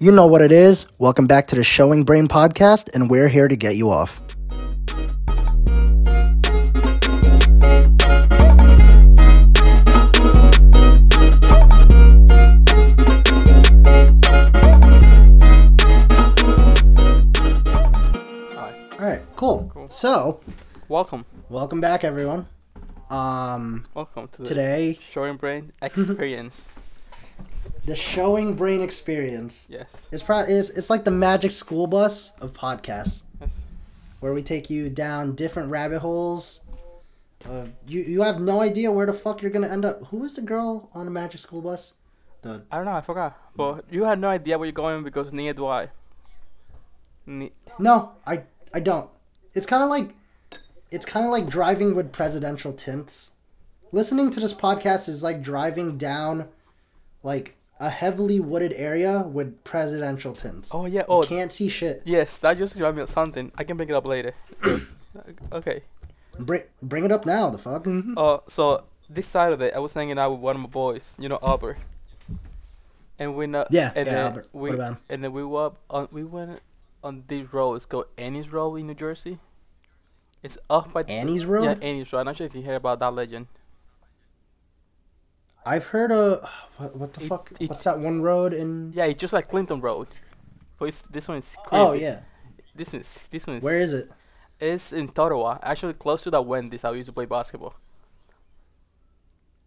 You know what it is. Welcome back to the Showing Brain podcast, and we're here to get you off. Hi. All right, cool. Cool. So, Welcome. welcome back, everyone. Um, Welcome to the today, Showing Brain Experience. the Showing Brain experience yes. is pro- is it's like the magic school bus of podcasts. Yes. where we take you down different rabbit holes. Uh, you you have no idea where the fuck you're gonna end up. Who is the girl on the Magic School Bus? The I don't know. I forgot. But you had no idea where you're going because neither do I. Ne- no, I I don't. It's kind of like it's kind of like driving with presidential tints. Listening to this podcast is like driving down like a heavily wooded area with presidential tints. oh yeah. you Oh can't see shit. yes. That just reminded me of something. I can bring it up later. okay. Bring bring it up now. The fuck. Uh, so this side of Saturday I was hanging out with one of my boys. You know Albert. And we not. Yeah, and yeah, then Albert. We, What about him? And then we were on. We went on this road. It's called Annie's Road in New Jersey. It's up by Annie's Road. Yeah, Annie's Road. I'm not sure if you heard about that legend. I've heard of what, what the It- fuck? it- What's that one road in? Yeah, it's just like Clinton Road. But this one's creepy. Oh yeah. This one is this one is Where is it? it's in Totowa. Actually close to that Wendy's I used to play basketball.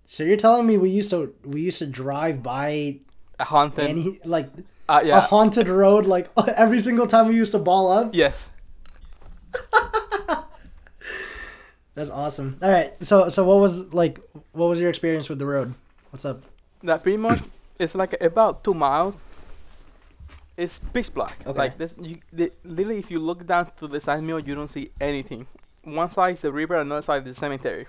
So you're telling me we used to we used to drive by A haunted any like uh, a haunted road like every single time we used to ball up? yes. That's awesome. All right. So so what was like what was your experience with the road? What's up? That pretty much it's like about two miles. It's pitch black. Okay. Like this you the, literally if you look down to the side mirror you don't see anything. One side is the river, and another side is the cemetery.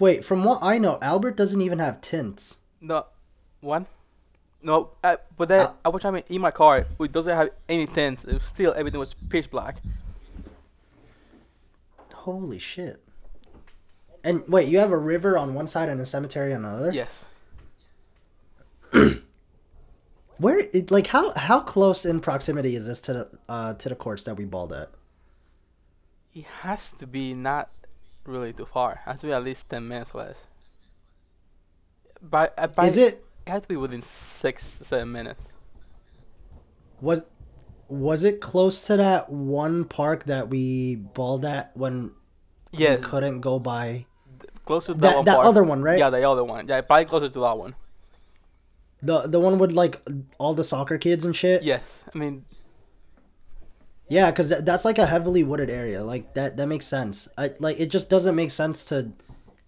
Wait, from what I know, Albert doesn't even have tints. No, one. No, uh, but then Uh, I was trying in my car. It doesn't have any tents. It was still everything was pitch black. Holy shit. And wait, you have a river on one side and a cemetery on the other? Yes. Where it, like how how close in proximity is this to the uh to the courts that we balled at? It has to be not really too far. It has to be at least ten minutes less. By, uh, by Is it It has to be within six to seven minutes. Was was it close to that one park that we balled at when Yeah, we couldn't go by close to that, that one that other one, right? Yeah, the other one. Yeah, probably closer to that one. The the one with like all the soccer kids and shit. Yes, I mean, Yeah, because that, that's like a heavily wooded area. Like that that makes sense. I like it just doesn't make sense to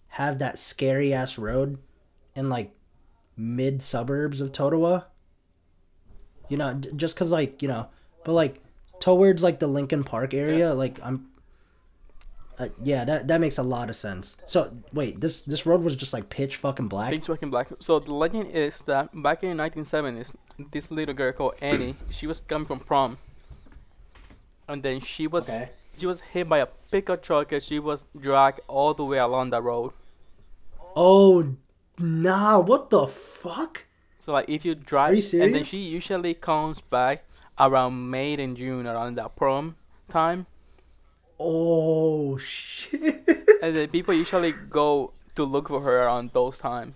have that scary ass road in like mid suburbs of Totowa. You know, just cause like you know, but like towards like the Lincoln Park area, like I'm. Uh, yeah, that that makes a lot of sense. So wait, this this road was just like pitch fucking black. pitch and black. So the legend is that back in the 1970s, this little girl called Annie, she was coming from prom, and then she was Okay. she was hit by a pickup truck and she was dragged all the way along that road. Oh, nah! What the fuck? So like if you drive, you and then she usually comes back around May and June around that prom time, Oh shit! and then people usually go to look for her around those times.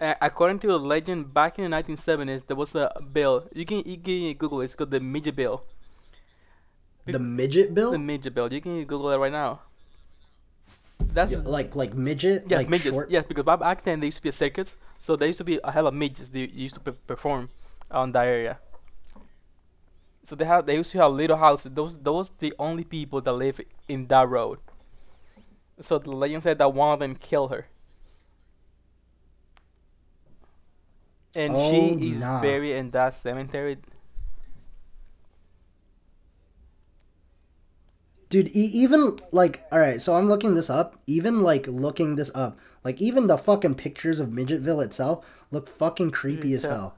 Uh, according to a legend, back in the 1970s, there was a bill. You can you can Google it. It's called the midget bill. the midget bill? The midget bill. You can Google it right now. That's Yeah, like like midget, yes, like midgets. short. Yes, because back- then there used to be a circus, so there used to be a hell of midgets they used to pe- perform on that area. So they have they used to have little houses. Those those the only people that live in that road. So the legend said that one of them killed her. And Oh, she is nah. buried in that cemetery. Dude, e- even like, all right, so I'm looking this up. Even like looking this up, like even the fucking pictures of Midgetville itself look fucking creepy as hell.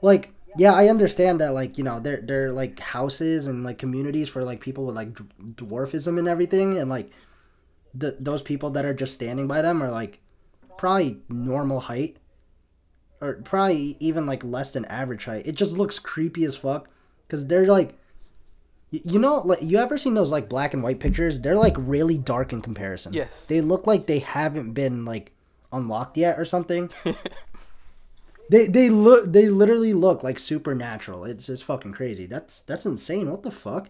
Like, yeah, I understand that, like you know, they're they're like houses and like communities for like people with like d- dwarfism and everything, and like the those people that are just standing by them are like probably normal height. or probably even like less than average height. It just looks creepy as fuck because they're like, y- you know, like you ever seen those like black and white pictures? They're like really dark in comparison. Yes. They look like they haven't been like unlocked yet or something. They they look they literally look like supernatural. It's just fucking crazy. That's that's insane. What the fuck?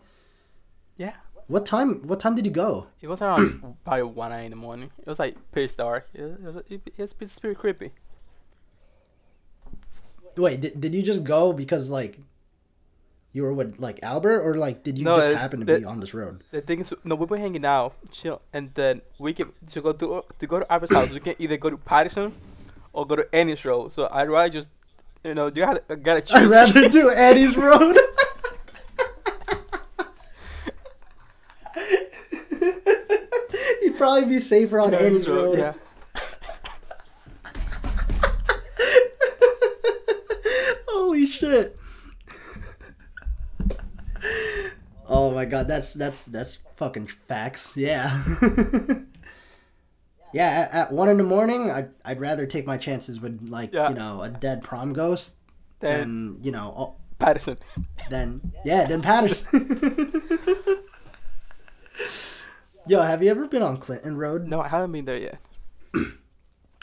yeah. What time what time did you go? It was around probably one a.m. in the morning. It was like pitch dark. It, was- it, it's, it's pretty creepy. Wait, did, did you just go because like you were with like Albert or like did you No, just it- happen to be on this road? The thing is, no, we were hanging out, chill, and then we can to go to to go to Albert's house. We can either go to Paterson or go to Annie's Road. So I'd rather just, you know, you gotta gotta choose. I'd rather do Eddie's Road. You'd probably be safer on Annie's Road. Yeah. Holy shit. Oh my god, that's that's that's fucking facts. Yeah. Yeah, at, at one in the morning, I'd, I'd rather take my chances with like Yeah. you know a dead prom ghost Then than you know oh, Paterson. than yeah than Paterson. Yo, have you ever been on Clinton Road? No, I haven't been there yet.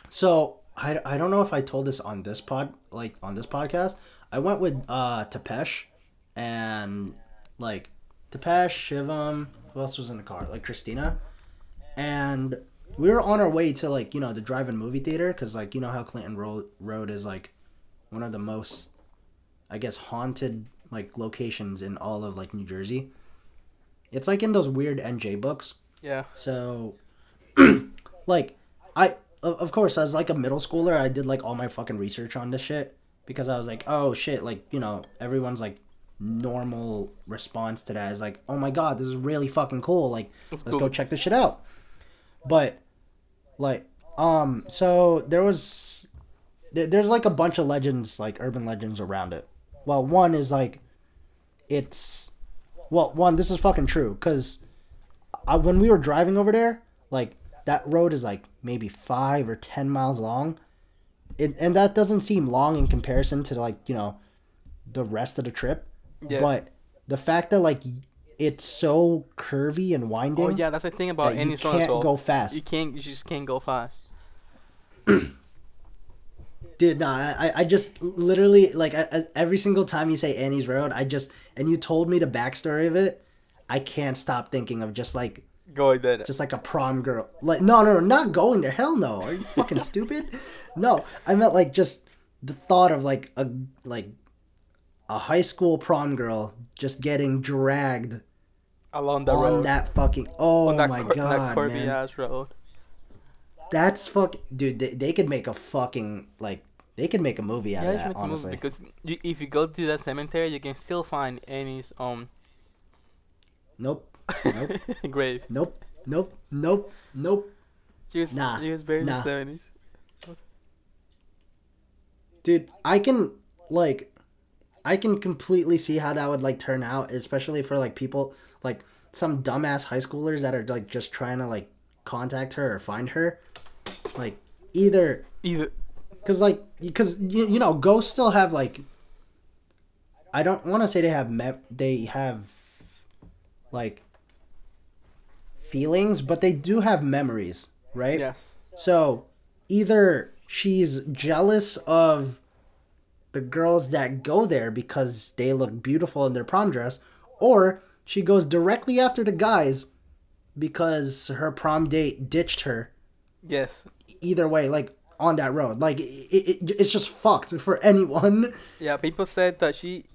So I, I don't know if I told this on this pod like on this podcast. I went with uh Tepesh and like Tepesh, Shivam, who else was in the car? Like Christina. And we were on our way to like, you know, the drive-in movie theater cuz like you know how Clinton Road Road is like one of the most I guess haunted like locations in all of like New Jersey. It's like in those weird NJ books. Yeah. So, like, I of of course as like a middle schooler, I did like all my fucking research on this shit because I was like, oh shit, like you know, everyone's like normal response to that is like, oh my god, this is really fucking cool. Like, let's go check this shit out. But, like, um, so there was, there, there's like a bunch of legends, like urban legends around it. Well, one is like, it's, well, one this is fucking true because I, when we were driving over there, like that road is like maybe five or ten miles long, it, and that doesn't seem long in comparison to like you know, the rest of the trip. Yeah. But the fact that like it's so curvy and winding, Oh yeah, that's the thing about that you Annie's Road as can't go fast. You can't. You just can't go fast. Dude, no, I, I just literally like I, I- every single time you say Annie's Road, I just and you told me the backstory of it, I can't stop thinking of just like Going there. just like a prom girl. Like no, no, no, not going there. Hell no. Are you fucking stupid? No, I meant like just the thought of like a like a high school prom girl just getting dragged along the on road. that fucking. Oh on that my cur- god, that man. ass road. That's fuck, dude. They, they could make a fucking like they could make a movie out Yeah, of that. make a movie Honestly, because you, if you go to that cemetery, you can still find Annie's um nope, Nope. grave. nope, nope, nope, nope. She was Nah, she was buried nah. in the seventies. dude i can like i can completely see how that would like turn out especially for like people like some dumbass high schoolers that are like just trying to like contact her or find her like either Either because like because you, you know ghosts still have like i don't want to say they have me- they have like feelings but they do have memories right yes. so either she's jealous of the girls that go there because they look beautiful in their prom dress, or she goes directly after the guys because her prom date ditched her. Yes. Either way, like on that road, like it, it, it's just fucked for anyone. Yeah, people said that she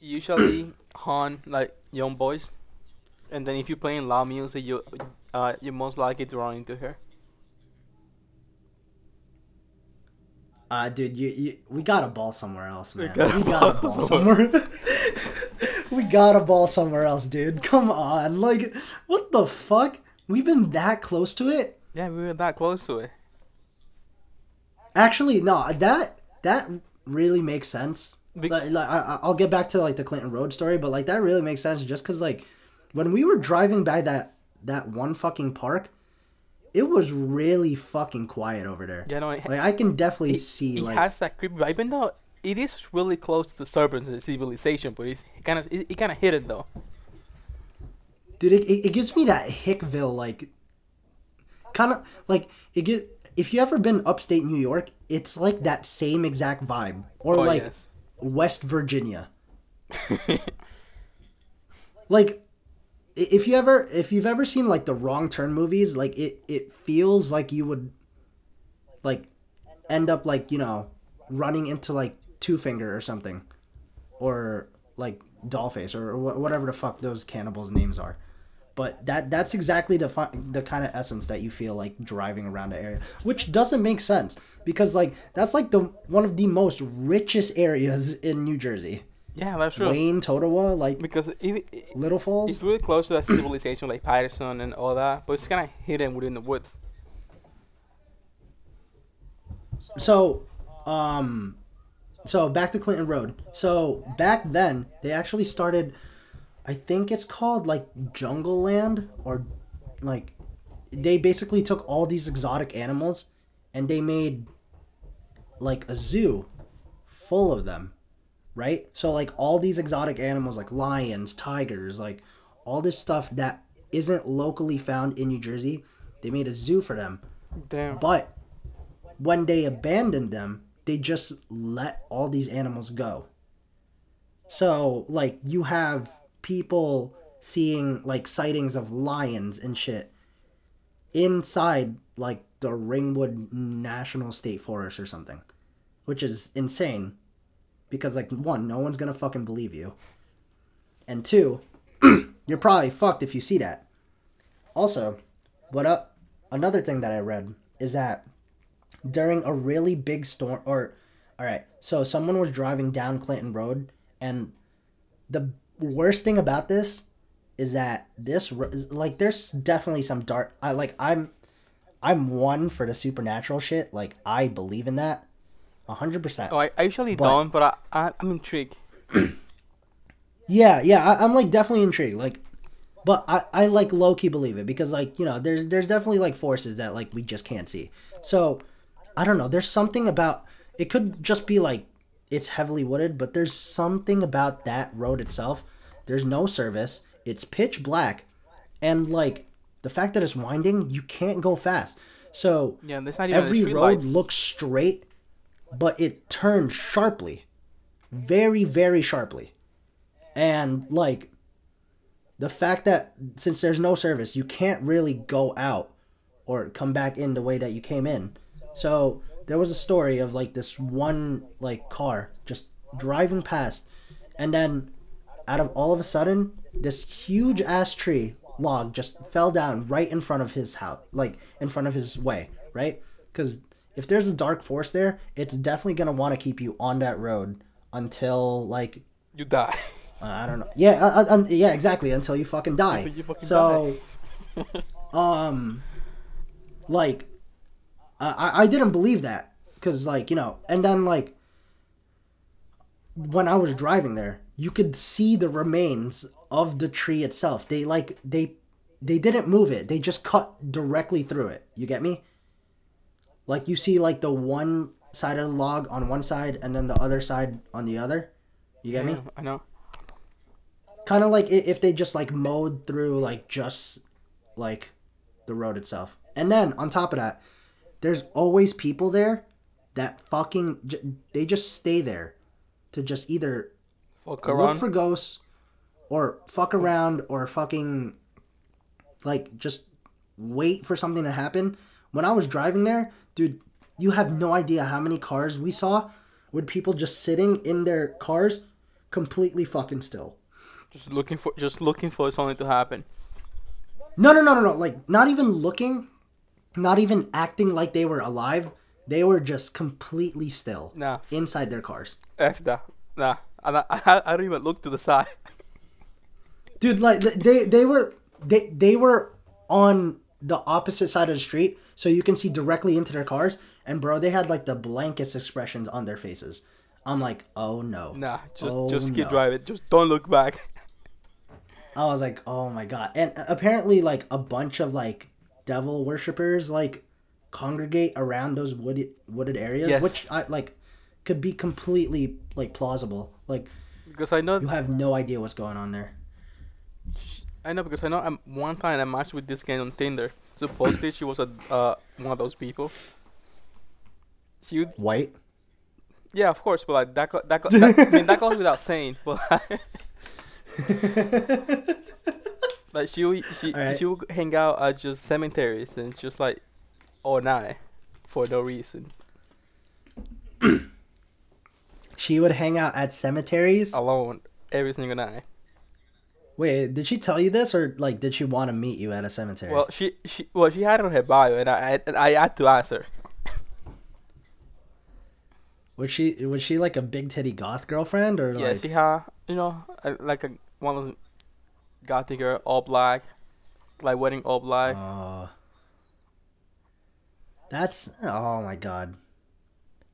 usually haunt like young boys, and then if you're playing loud music, you uh you're most likely to run into her. Uh, dude, you, you we got a ball somewhere else, We man. got We got a ball ball somewhere. we got a ball somewhere else, dude. Come on, like what the fuck? We've been that close to it. Yeah, we were that close to it. Actually, no, that that really makes sense. Be- Like, like, I, I'll get back to like the Clinton Road story, but like that really makes sense just because like when we were driving by that that one fucking park, it was really fucking quiet over there. Yeah, no, it, Like I can definitely it, see it like has that creepy vibe, even though it is really close to disturbance and civilization, but it's kind of it, it kind of hidden though. dude it, it, it gives me that Hickville like kind of like it get if you ever been upstate New York, it's like that same exact vibe or oh like yes. West Virginia. Like if you ever if you've ever seen like the wrong turn movies, like it it feels like you would like end up like, you know, running into like Two Finger or something or like Dollface or wh- whatever the fuck those cannibals names are. But that that's exactly the fi- the kind of essence that you feel like driving around the area, which doesn't make sense because like that's like the one of the most richest areas in New Jersey. yeah, that's true. Wayne, Totowa, like Because it, it, Little Falls. it's really close to that civilization like Paterson and all that, but it's kind of hidden within the woods. So, um, so back to Clinton Road. So back then, they actually started. I think it's called like Jungle Land or like they basically took all these exotic animals and they made like a zoo full of them, right? So like all these exotic animals like lions, tigers, like all this stuff that isn't locally found in New Jersey, they made a zoo for them. Damn. But when they abandoned them, they just let all these animals go. So, like, you have people seeing, like, sightings of lions and shit inside, like, the Ringwood National State Forest or something, which is insane. Because, like, one, no one's gonna fucking believe you. And two, you're probably fucked if you see that. Also, what up? Another thing that I read is that during a really big storm or all right so someone was driving down clinton road and the worst thing about this is that this like there's definitely some dark i like i'm i'm one for the supernatural shit like i believe in that 100% Oh, I, I usually But- don't, but I, I I'm intrigued. Yeah, yeah, I, I'm like definitely intrigued. Like, but I, I like low key believe it because like you know there's there's definitely like forces that like we just can't see. So I don't know. There's something about it could just be like it's heavily wooded, but there's something about that road itself. There's no service. It's pitch black, and like the fact that it's winding, you can't go fast. So Yeah, there's not even every road lights. looks straight, but it turns sharply, very very sharply, and like the fact that since there's no service, you can't really go out or come back in the way that you came in. So there was a story of like this one like car just driving past, and then out of all of a sudden, this huge ass tree log just fell down right in front of his house, like in front of his way, right? Because if there's a dark force there, it's definitely gonna want to keep you on that road until like You die. uh, I don't know. Yeah, uh, uh, yeah, exactly. Until you fucking die. You fucking so, um, like, I I- I didn't believe that because like you know, and then like when I was driving there, you could see the remains of the tree itself. They like they they didn't move it. They just cut directly through it. You get me? Like you see like the one side of the log on one side and then the other side on the other. You get me? I know. kind of like if they just like mowed through like just like the road itself and then on top of that there's always people there that fucking j- they just stay there to just either Fuck look for ghosts or fuck around or fucking like just wait for something to happen when i was driving there dude you have no idea how many cars we saw with people just sitting in their cars completely fucking still Just looking for just looking for something to happen. No, no, no, no, no. Like not even looking, not even acting like they were alive. They were just completely still Nah, inside their cars. F that. Nah, I, I, I don't even look to the side. Dude, like they they were they they were on the opposite side of the street so you can see directly into their cars and bro, they had like the blankest expressions on their faces. I'm like, "Oh no." Nah, just Oh, just keep no. driving. Just don't look back. I was like, "Oh my god." And apparently like a bunch of like devil worshippers like congregate around those wooded wooded areas, Yes. which I like could be completely like plausible. Like Because I know you have no idea what's going on there. I know because I know um, one time I matched with this guy on Tinder. Supposedly she was a uh, one of those people. She would, White. yeah, of course, but like that, go, that, go, that I mean that goes without saying. But like she would, she Alright. she would hang out at just cemeteries and just like all night for no reason she would hang out at cemeteries. alone every single night. Wait, did she tell you this or like did she want to meet you at a cemetery? Well, she she well she had it on her bio and I and I had to ask her. was she was she like a big titty goth girlfriend or Yeah, like she had you know like a one of those gothic girl, all black, like wedding all black. Oh. That's oh my god.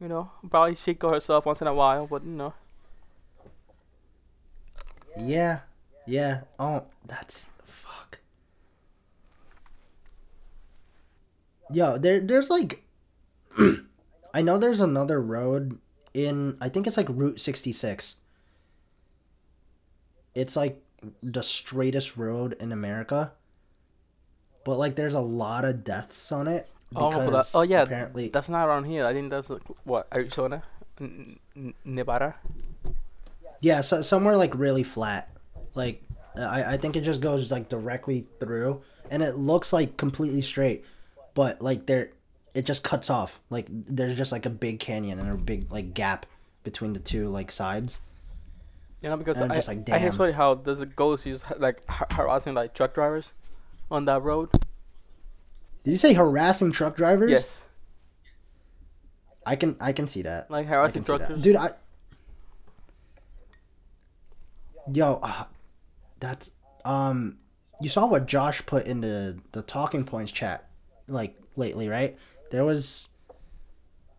You know, probably she go herself once in a while, but you know. Yeah. Yeah. Oh, that's fuck. Yo, there there's like I know there's another road in I think it's like Route 66. It's like the straightest road in America. But like there's a lot of deaths on it Oh, uh, oh because that- oh yeah, apparently that's not around here. I think that's like, what Arizona, N- N- Nevada. Yeah, so somewhere like really flat. Like I, I think it just goes like directly through and it looks like completely straight. But like there it just cuts off. Like there's just like a big canyon and a big like gap between the two like sides. You know, because I'm I, just like, I hear damn. how there's a ghost who's like har- harassing like truck drivers on that road. Did you say harassing truck drivers? Yes, I can I can see that. like harassing that. truckers. Dude, I Yo, uh, that's um you saw what Josh put in the the talking points chat like lately, right? There was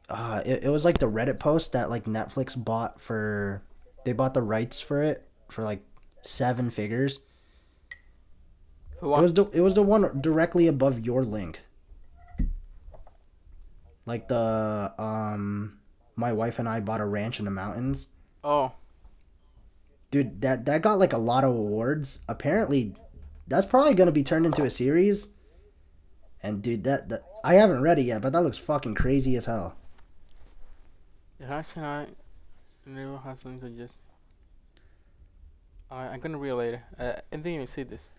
uh it, it was like the Reddit post that like Netflix bought for they bought the rights for it for like seven figures. For It was the it was the one directly above your link. Like the um my wife and I bought a ranch in the mountains. oh, Dude, that that got like a lot of awards. Apparently that's probably going to be turned into a series. And dude, that, that I haven't read it yet, but that looks fucking crazy as hell. yeah, actually, I never something to just. I I'm gonna read later. Uh, I didn't even see this.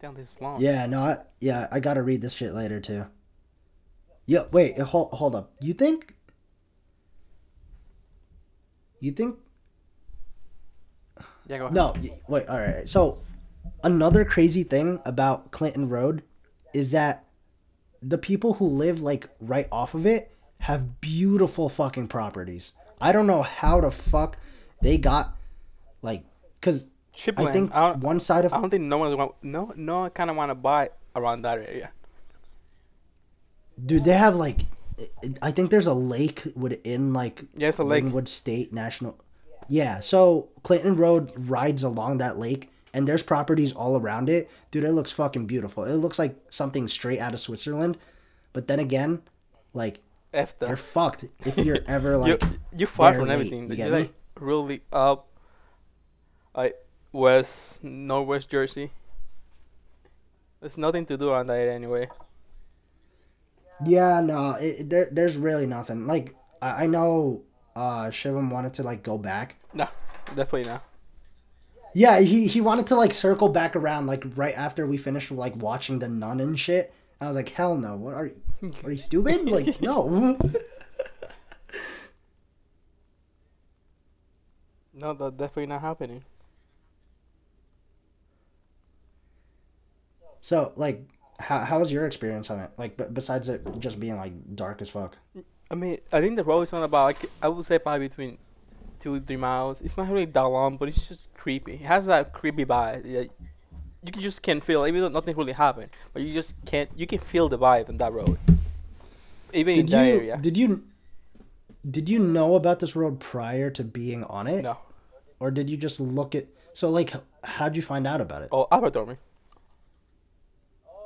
Damn, this is long. Yeah, no, I, yeah, I got to read this shit later too. Yeah, wait, hold hold up. You think You think Yeah, go ahead. No, wait, all right. So, another crazy thing about Clinton Road is that the people who live like right off of it have beautiful fucking properties. I don't know how the fuck they got like cuz Chip I think I one side of I don't think no one's want, no no one kind of want to buy around that area. dude, they have like I think there's a lake within like Yeah, it's a lake. Ringwood State National. Yeah, so Clinton Road rides along that lake, and there's properties all around it. Dude, it looks fucking beautiful. It looks like something straight out of Switzerland. But then again, like The. you're fucked if you're ever like. you you far from late, everything. you You're like me? really up, like west northwest Jersey. There's nothing to do on that anyway. Yeah, no, it- there, there's really nothing. Like I, I know, uh, Shivam wanted to like go back. No, definitely not. Yeah, he he wanted to like circle back around like right after we finished like watching the nun and shit. I was like, hell no. What are you? Are you stupid? Like no. No, that's definitely not happening. So like, how how was your experience on it? Like, b- besides it just being like dark as fuck. I mean, I think the road is not about like I would say probably between two three miles. It's not really that long, but it's just creepy. It has that creepy vibe. Yeah, you can just can feel even though nothing really happened, but you just can't. You can feel the vibe on that road. Even in Did that you area. did you did you know about this road prior to being on it, No. or did you just look at? So like, how'd you find out about it? Oh, Albert told me.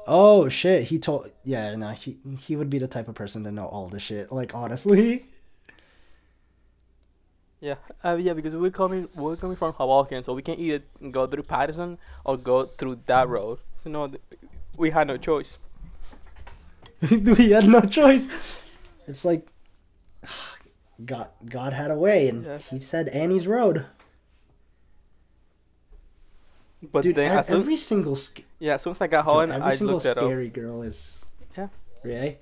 Oh shit! He told. Yeah, no, he he would be the type of person to know all the shit. Like honestly. Yeah, uh, yeah, because we're coming we're coming from Hoboken, so we can either go through Paterson or go through that road. So no, we had no choice. we had no choice. It's like God God had a way and Yeah. he said Annie's Road. But Dude, then as soon, every single sc- yeah, as soon as I got dude, home, every I single looked it up. scary girl is Yeah. Really?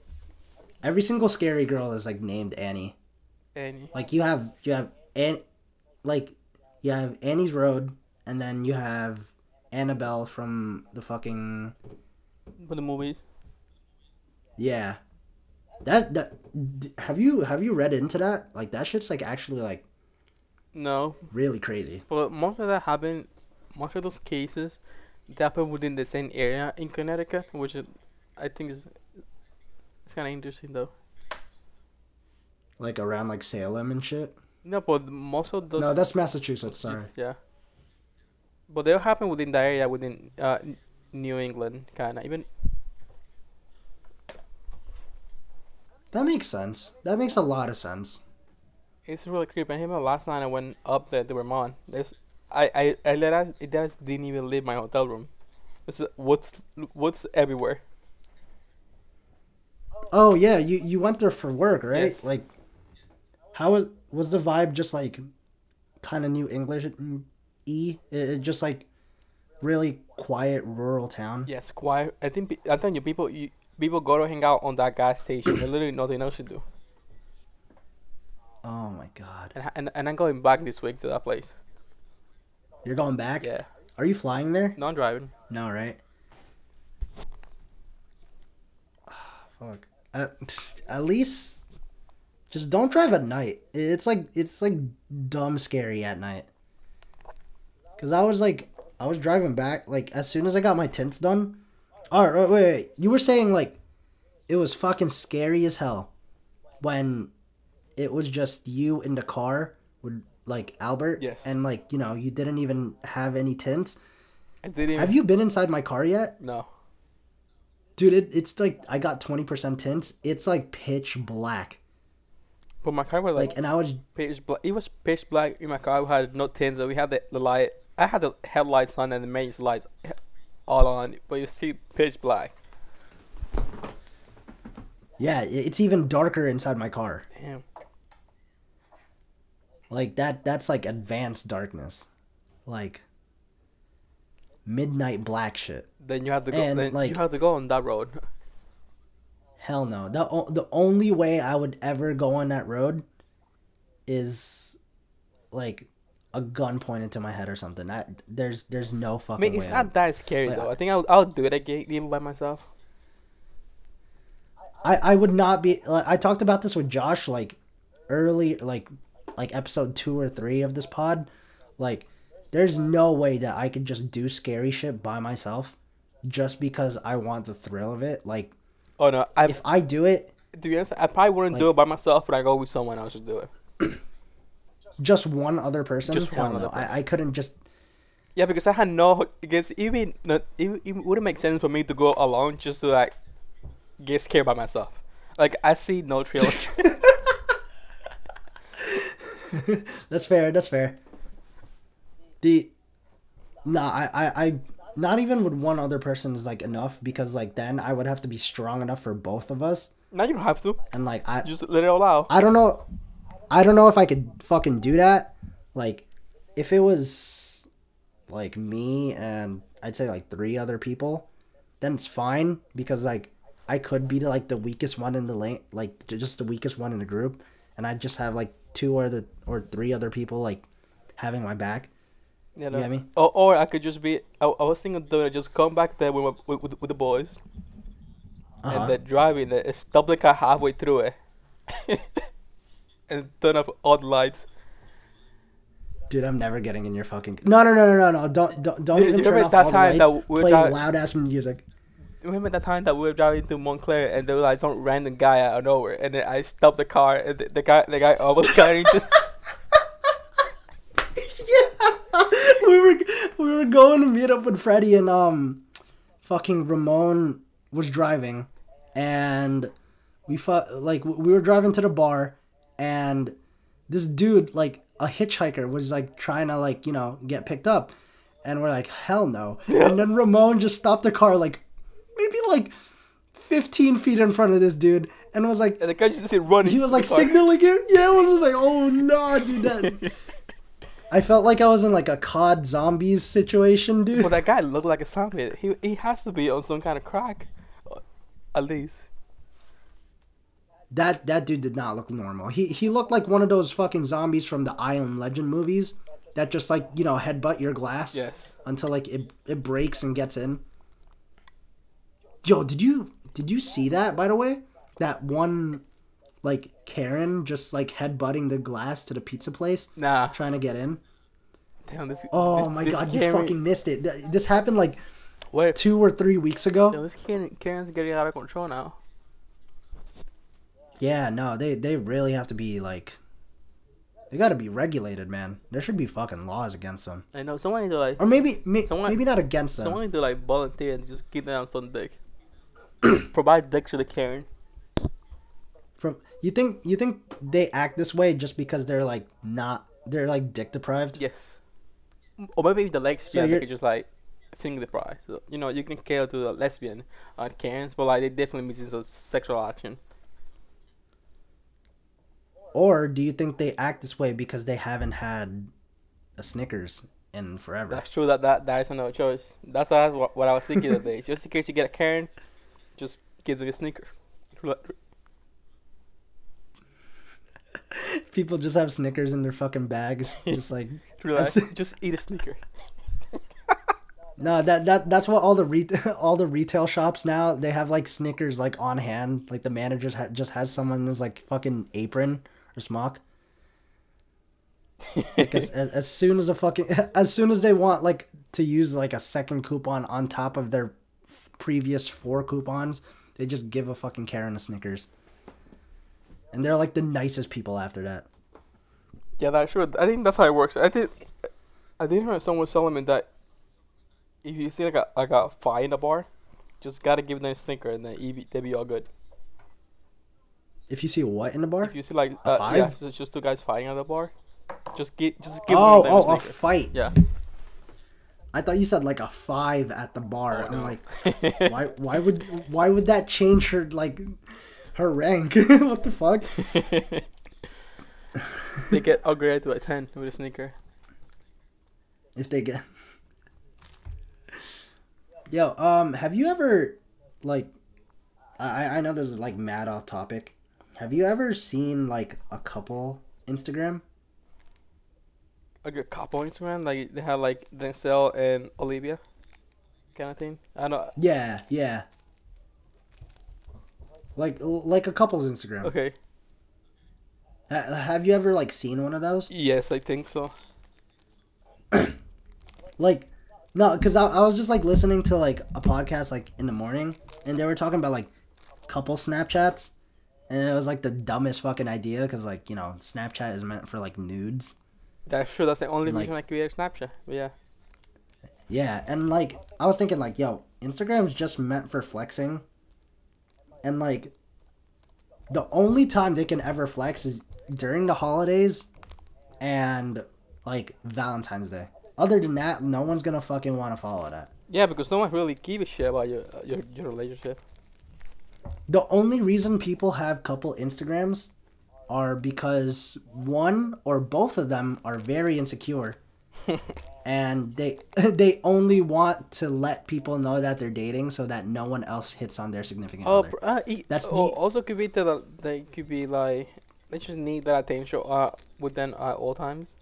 Every single scary girl is like named Annie. And Like you have you have An like you have Annie's Road and then you have Annabelle from the fucking for the movies, yeah. That that have you have you read into that? Like that shit's like actually like no, really crazy. but most of that happened. Most of those cases, they happen within the same area in Connecticut, which is, I think is it's kind of interesting though. Like around like Salem and shit. No, but most of those No, that's Massachusetts, sorry. Yeah. But they'll happen within the area within uh, New England, kind of. Even That makes sense. That makes a lot of sense. it's really creepy. I remember last night I went up there to Vermont. There's, I, I, I let us, it just didn't even leave my hotel room. It's what's, what's everywhere. Oh yeah, you you went there for work, right? Yes. Like, how was was the vibe? Just like, kind of New English e. It, it just like, really quiet rural town. Yes, quiet. I think I tell you, people, you, people go to hang out on that gas station. There's literally nothing else to do. Oh my god, And, and and I'm going back this week to that place. you're going back? Yeah. Are you flying there? No, I'm driving. No, right? Ah, Fuck. At, at least, just don't drive at night. It's like it's like dumb scary at night. Cause I was like, I was driving back like as soon as I got my tints done. All right, wait, wait, wait. You were saying like, it was fucking scary as hell, when, it was just you in the car with like Albert. Yes. And like you know you didn't even have any tints. I didn't. Even, Have you been inside my car yet? No. Dude, it, it's like I got 20% tints. It's like pitch black. But my car was like, Like and I was pitch black. It was pitch black in my car. We had no tints. We had the, the light. I had the headlights on and the main lights all on, but you see pitch black. yeah, it's even darker inside my car. Damn. Like that that's like advanced darkness. Like midnight black shit. Then you have to go. And, like- you have to go on that road. Hell no. The the only way I would ever go on that road is like a gun pointed to my head or something. That there's there's no I fucking mean, way. it's I would- not that scary like, though. I- I think I'll I'll do it again even by myself. I, I would not be like, I talked about this with Josh like early like like episode 2 or 3 of this pod like there's no way that I could just do scary shit by myself just because I want the thrill of it like Oh no, I if I do it to be honest, I probably wouldn't do it by myself, but I go with someone else to do it. just one other person Just hell one no other person. I, I couldn't just Yeah, because I had no. Because even it, it wouldn't make sense for me to go alone just to like get scared by myself. Like I see no trail. that's fair that's fair the nah I, I I not even with one other person is like enough because like then I would have to be strong enough for both of us now you don't have to. and like I Just let it all out. I don't know. I don't know if I could fucking do that. Like, if it was like me and I'd say like three other people, then it's fine because like I could be like the weakest one in the lane, like just the weakest one in the group, and I just have like two or the or three other people like having my back. You know? me? Or, or I could just be. I, I was thinking of doing just come back there with, my, with, with the boys Uh-huh. and then driving there, stop the car halfway through it, and turn off all the lights. Dude, I'm never getting in your fucking. No, no, no, no, no, no! Don't, don't, don't You- even turn off all the lights. that we were Play driving- loud ass music. Remember that time that we were driving to Montclair and there was like some random guy out of nowhere, and then I stopped the car and the, the guy the guy almost got into. yeah, we were we going to meet up with Freddie and um, fucking Ramon was driving, and we fu- like we were driving to the bar, and this dude like a hitchhiker was like trying to like you know get picked up, and we're like hell no, and then Ramon just stopped the car like maybe like. 15 feet in front of this dude and was like And the guy just running. he was like to the car. signaling him. Yeah, it was just like, oh no, dude. That I felt like I was in like a COD zombies situation, dude. Well, that guy looked like a zombie. He he has to be on some kind of crack, at least. That that dude did not look normal. He he looked like one of those fucking zombies from the I Am Legend movies that just like you know headbutt your glass Yes. until like it it breaks and gets in. Yo, did you did you see that by the way? That one like Karen just like headbutting the glass to the pizza place Nah. trying to get in. Damn this. Oh this- my this god, you fucking missed it. This happened like Wait. two or three weeks ago. Yo, this Karen, Karen's getting out of control now. Yeah, no, they they really have to be like they got to be regulated, man. There should be fucking laws against them. I know someone need to like Or maybe may, Someone- maybe not against them. someone need to like volunteer and just give them some dick. Provide dick to the Karen. You think you think they act this way just because they're like not they're like dick deprived? Yes. Or maybe the lesbian So they could just like think the price. So, you know, you can cater to the lesbian uh, Karens, but like they definitely missing some sexual action. Or do you think they act this way because they haven't had a Snickers in forever? That's true. That that that is another choice. That's what, what I was thinking today. Just in case you get a Karen, just give them a sneaker. People just have Snickers in their fucking bags, just like Relax. Just eat a sneaker. No, that that that's what all the re- all the retail shops now they have like Snickers like on hand. Like the managers ha- just has someone in his like fucking apron or smock. Because as, as soon as a fucking as soon as they want like to use like a second coupon on top of their f- previous four coupons, they just give a fucking Karen a Snickers. And they're like the nicest people after that. Yeah, that's true. I think that's how it works. I think I did hear someone telling me that if you see like a like a fight in a bar, just gotta give them a sneaker and then be- they be all good. If you see a what in the bar? If you see like A uh, yeah, five? so it's just two guys fighting at the bar, just give just give Oh, them oh, a a fight. Yeah. I thought you said like a five at the bar. Oh, I'm no. like, why why would why would that change her like her rank? what the fuck? they get upgraded to a ten with a sneaker. If they get Yo, um, have you ever like I I know this is like mad off topic. Have you ever seen like a couple Instagram? Like a couple Instagram, like they have like Denzel and Olivia, kind of thing. I know. Yeah, yeah. Like like a couple's Instagram. Okay. Ha- have you ever like seen one of those? Yes, I think so. like no because I, I was just like listening to like a podcast like in the morning and they were talking about like couple snapchats and it was like the dumbest fucking idea because like you know snapchat is meant for like nudes That's true. That's the only Like- reason I created Snapchat. But yeah. yeah and like i was thinking like yo instagram's just meant for flexing and like the only time they can ever flex is during the holidays and like valentine's day. Other than that no one's gonna fucking want to follow that. Yeah, because no one really give a shit about your uh, your your relationship. the only reason people have couple Instagrams are because one or both of them are very insecure and they they only want to let people know that they're dating so that no one else hits on their significant Oh, other. uh, That's oh, the- also could be that they could be like they just need that attention uh with them at all times.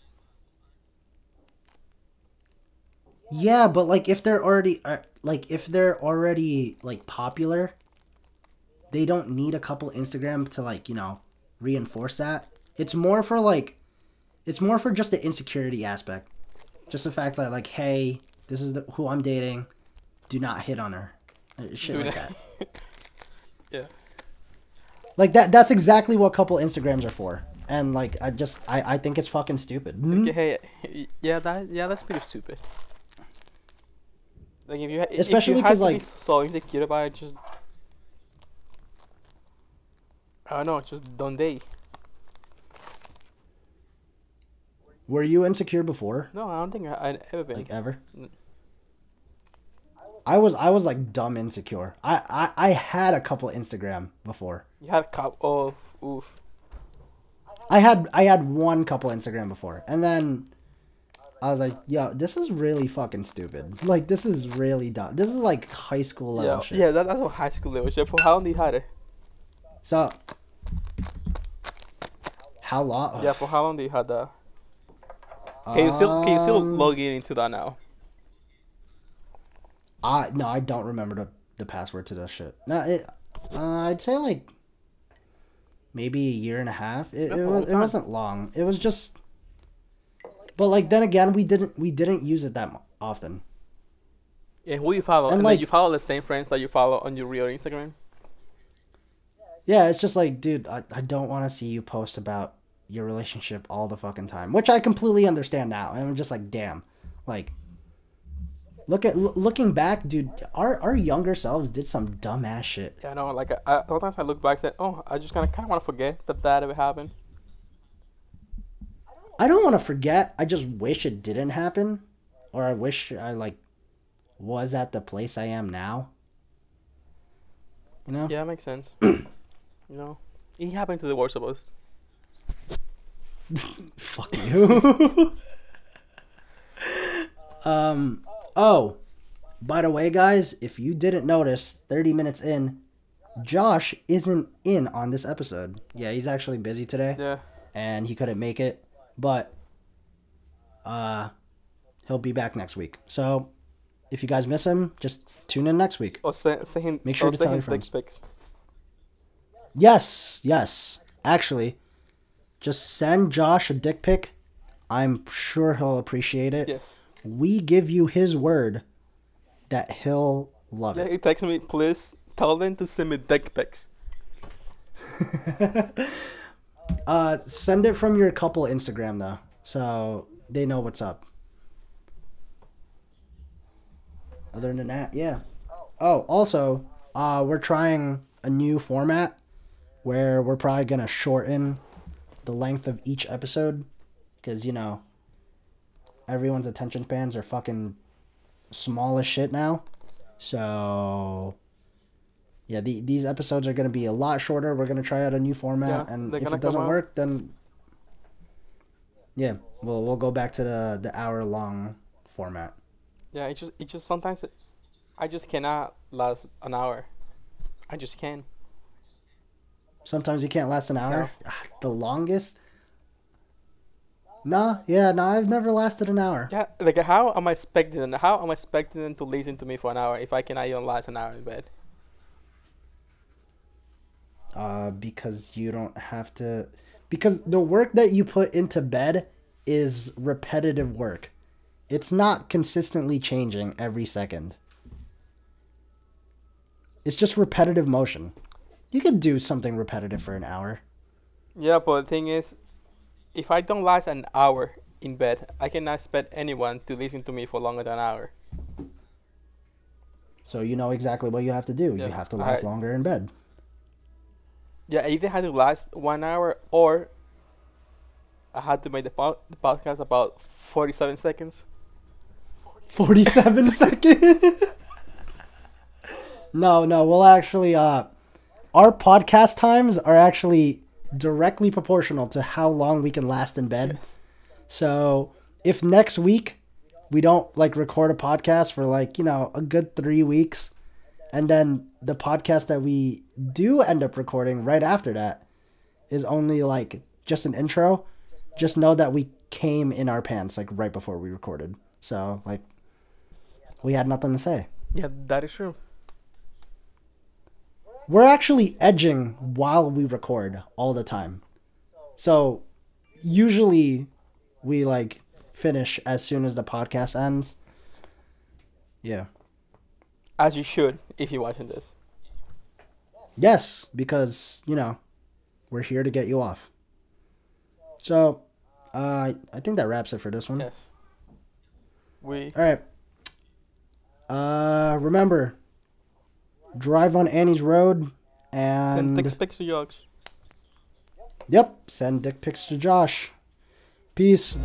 Yeah, but like if they're already uh, like if they're already like popular, they don't need a couple Instagram to like, you know, reinforce that. It's more for like it's more for just the insecurity aspect. Just the fact that like, hey, this is the, who I'm dating. Do not hit on her. Uh, shit like that. yeah. Like that. That's exactly what couple Instagrams are for. And like, I just, I, I think it's fucking stupid. mm? Okay, hey, yeah, that, yeah, that's pretty stupid. Like if you, especially because like, be so insecure about it, just I don't know, just don't date. Were you insecure before? No, I don't think I, I'd ever been. Like ever? Mm. I was I was like dumb insecure. I, I, I had a couple Instagram before. you had a couple. Oh, oof. I had I had one couple Instagram before, and then I was like, "Yo, this is really fucking stupid. Like, this is really dumb. This is like high school level Yeah, shit." yeah, that, that's what high school level shit. For how long did you had it? So, how long? Yeah, for how long did you had that? Can you still can you still Um, log in into that now? I no, I don't remember the the password to that shit. No, it. Uh, I'd say like maybe a year and a half. It it, was, it wasn't long. It was just. But like then again, we didn't we didn't use it that often. And who you follow? And, And, like- you follow the same friends that you follow on your real Instagram. Yeah, it's just like, dude, I, I don't want to see you post about your relationship all the fucking time, which I completely understand now. And I'm just like, damn, like, look at l- looking back, dude. Our our younger selves did some dumbass shit. Yeah, I know. Like, I, sometimes I look back and say, oh, I just kind of kind of want to forget that that ever happened. I don't want to forget. I just wish it didn't happen, or I wish I like was at the place I am now. You know? Yeah, makes sense. you know, it happened to the worst of us. Fuck you. um. Oh, by the way, guys, if you didn't notice, thirty minutes in, Josh isn't in on this episode. Yeah, he's actually busy today, Yeah. and he couldn't make it. But, uh, he'll be back next week. So, if you guys miss him, just tune in next week. Or send, send him. Make sure to tell him your friends. Yes, yes. Actually, just send Josh a dick pic. I'm sure he'll appreciate it. Yes. We give you his word that he'll love Yeah, it. he texted me, please tell them to send me dick pics. uh, send it from your couple Instagram though, so they know what's up. Other than that, yeah. Oh, also, uh, we're trying a new format where we're probably gonna shorten the length of each episode, because you know, everyone's attention spans are fucking small as shit now. So, yeah, the, these episodes are gonna be a lot shorter. We're gonna try out a new format, Yeah, and if it doesn't work, then yeah, we'll we'll go back to the the hour long format. Yeah, it just, it just sometimes, it, I just cannot last an hour. I just can't. Sometimes you can't last an hour. Ah, The longest. Nah, yeah, no, I've never lasted an hour. Yeah, like how am I expecting them? How am I expecting them to listen to me for an hour if I cannot even last an hour in bed? Uh, because you don't have to. Because the work that you put into bed is repetitive work. It's not consistently changing every second. It's just repetitive motion. You could do something repetitive for an hour. Yeah, but the thing is, if I don't last an hour in bed, I cannot expect anyone to listen to me for longer than an hour. So you know exactly what you have to do. Yeah, You have to last I- longer in bed. Yeah, I either had to last one hour or I had to make the, po- the podcast about 47 seconds. 47 seconds. no, no, we'll actually uh our podcast times are actually directly proportional to how long we can last in bed. Yes. So, if next week we don't like record a podcast for like, you know, a good 3 weeks and then the podcast that we do end up recording right after that is only like just an intro, just know that we came in our pants like right before we recorded. So, like we had nothing to say. Yeah, that is true. We're actually edging while we record all the time. So usually we like finish as soon as the podcast ends. Yeah. As you should if you're watching this. Yes, because, you know, we're here to get you off. So, uh, I think that wraps it for this one. Yes. We. All right. Uh, remember, drive on Annie's road and. Send dick pics to Josh. Yep, send dick pics to Josh. Peace.